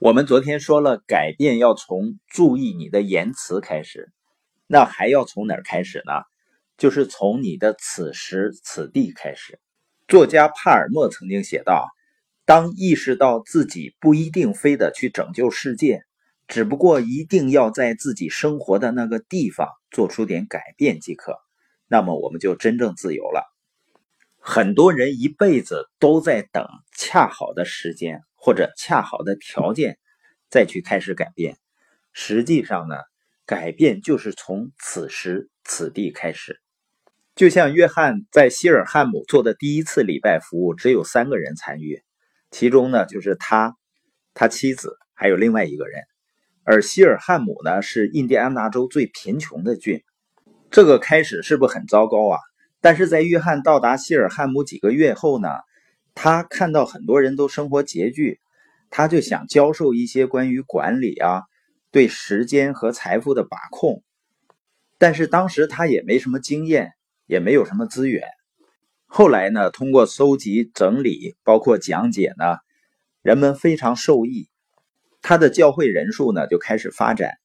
我们昨天说了，改变要从注意你的言辞开始，那还要从哪儿开始呢？就是从你的此时此地开始。作家帕尔默曾经写道：“当意识到自己不一定非得去拯救世界，只不过一定要在自己生活的那个地方做出点改变即可，那么我们就真正自由了。”很多人一辈子都在等恰好的时间。或者恰好的条件，再去开始改变。实际上呢，改变就是从此时此地开始。就像约翰在希尔汉姆做的第一次礼拜服务，只有三个人参与，其中呢就是他、他妻子还有另外一个人。而希尔汉姆呢是印第安纳州最贫穷的郡，这个开始是不是很糟糕啊？但是在约翰到达希尔汉姆几个月后呢？他看到很多人都生活拮据，他就想教授一些关于管理啊、对时间和财富的把控。但是当时他也没什么经验，也没有什么资源。后来呢，通过搜集、整理，包括讲解呢，人们非常受益，他的教会人数呢就开始发展。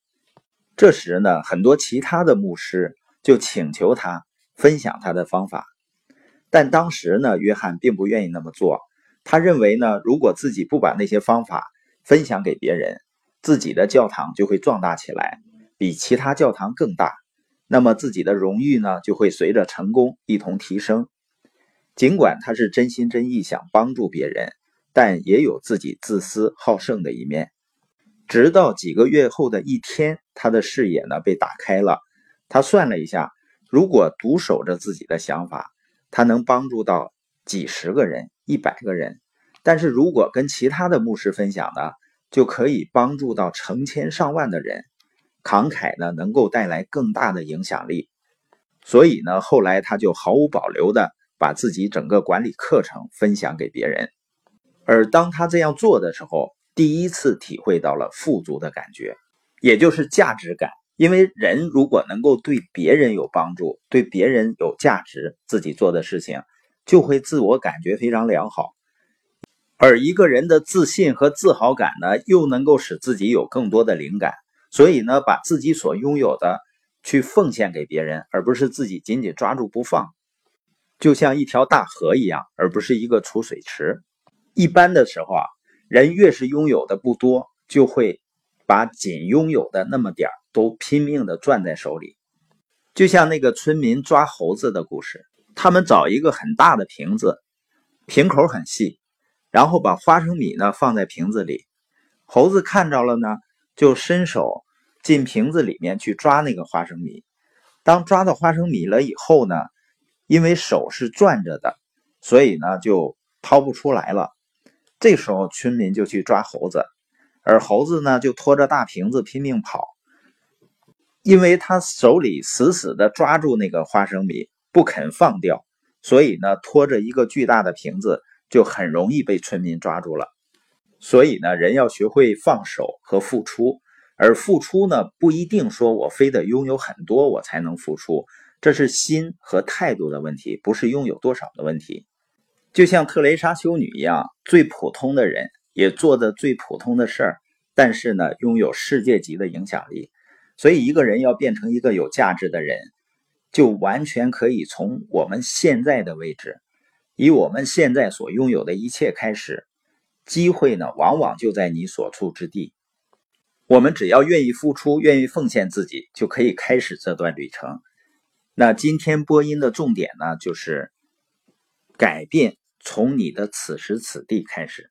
这时呢，很多其他的牧师就请求他分享他的方法。但当时呢，约翰并不愿意那么做。他认为呢，如果自己不把那些方法分享给别人，自己的教堂就会壮大起来，比其他教堂更大。那么自己的荣誉呢，就会随着成功一同提升。尽管他是真心真意想帮助别人，但也有自己自私好胜的一面。直到几个月后的一天，他的视野呢被打开了。他算了一下，如果独守着自己的想法。他能帮助到几十个人、一百个人，但是如果跟其他的牧师分享呢，就可以帮助到成千上万的人。慷慨呢，能够带来更大的影响力。所以呢，后来他就毫无保留的把自己整个管理课程分享给别人。而当他这样做的时候，第一次体会到了富足的感觉，也就是价值感。因为人如果能够对别人有帮助，对别人有价值，自己做的事情就会自我感觉非常良好。而一个人的自信和自豪感呢，又能够使自己有更多的灵感。所以呢，把自己所拥有的去奉献给别人，而不是自己紧紧抓住不放，就像一条大河一样，而不是一个储水池。一般的时候啊，人越是拥有的不多，就会把仅拥有的那么点。都拼命的攥在手里，就像那个村民抓猴子的故事。他们找一个很大的瓶子，瓶口很细，然后把花生米呢放在瓶子里。猴子看着了呢，就伸手进瓶子里面去抓那个花生米。当抓到花生米了以后呢，因为手是攥着的，所以呢就掏不出来了。这时候村民就去抓猴子，而猴子呢就拖着大瓶子拼命跑。因为他手里死死地抓住那个花生米不肯放掉，所以呢，拖着一个巨大的瓶子就很容易被村民抓住了。所以呢，人要学会放手和付出，而付出呢，不一定说我非得拥有很多我才能付出，这是心和态度的问题，不是拥有多少的问题。就像特蕾莎修女一样，最普通的人也做的最普通的事儿，但是呢，拥有世界级的影响力。所以，一个人要变成一个有价值的人，就完全可以从我们现在的位置，以我们现在所拥有的一切开始。机会呢，往往就在你所处之地。我们只要愿意付出，愿意奉献自己，就可以开始这段旅程。那今天播音的重点呢，就是改变从你的此时此地开始。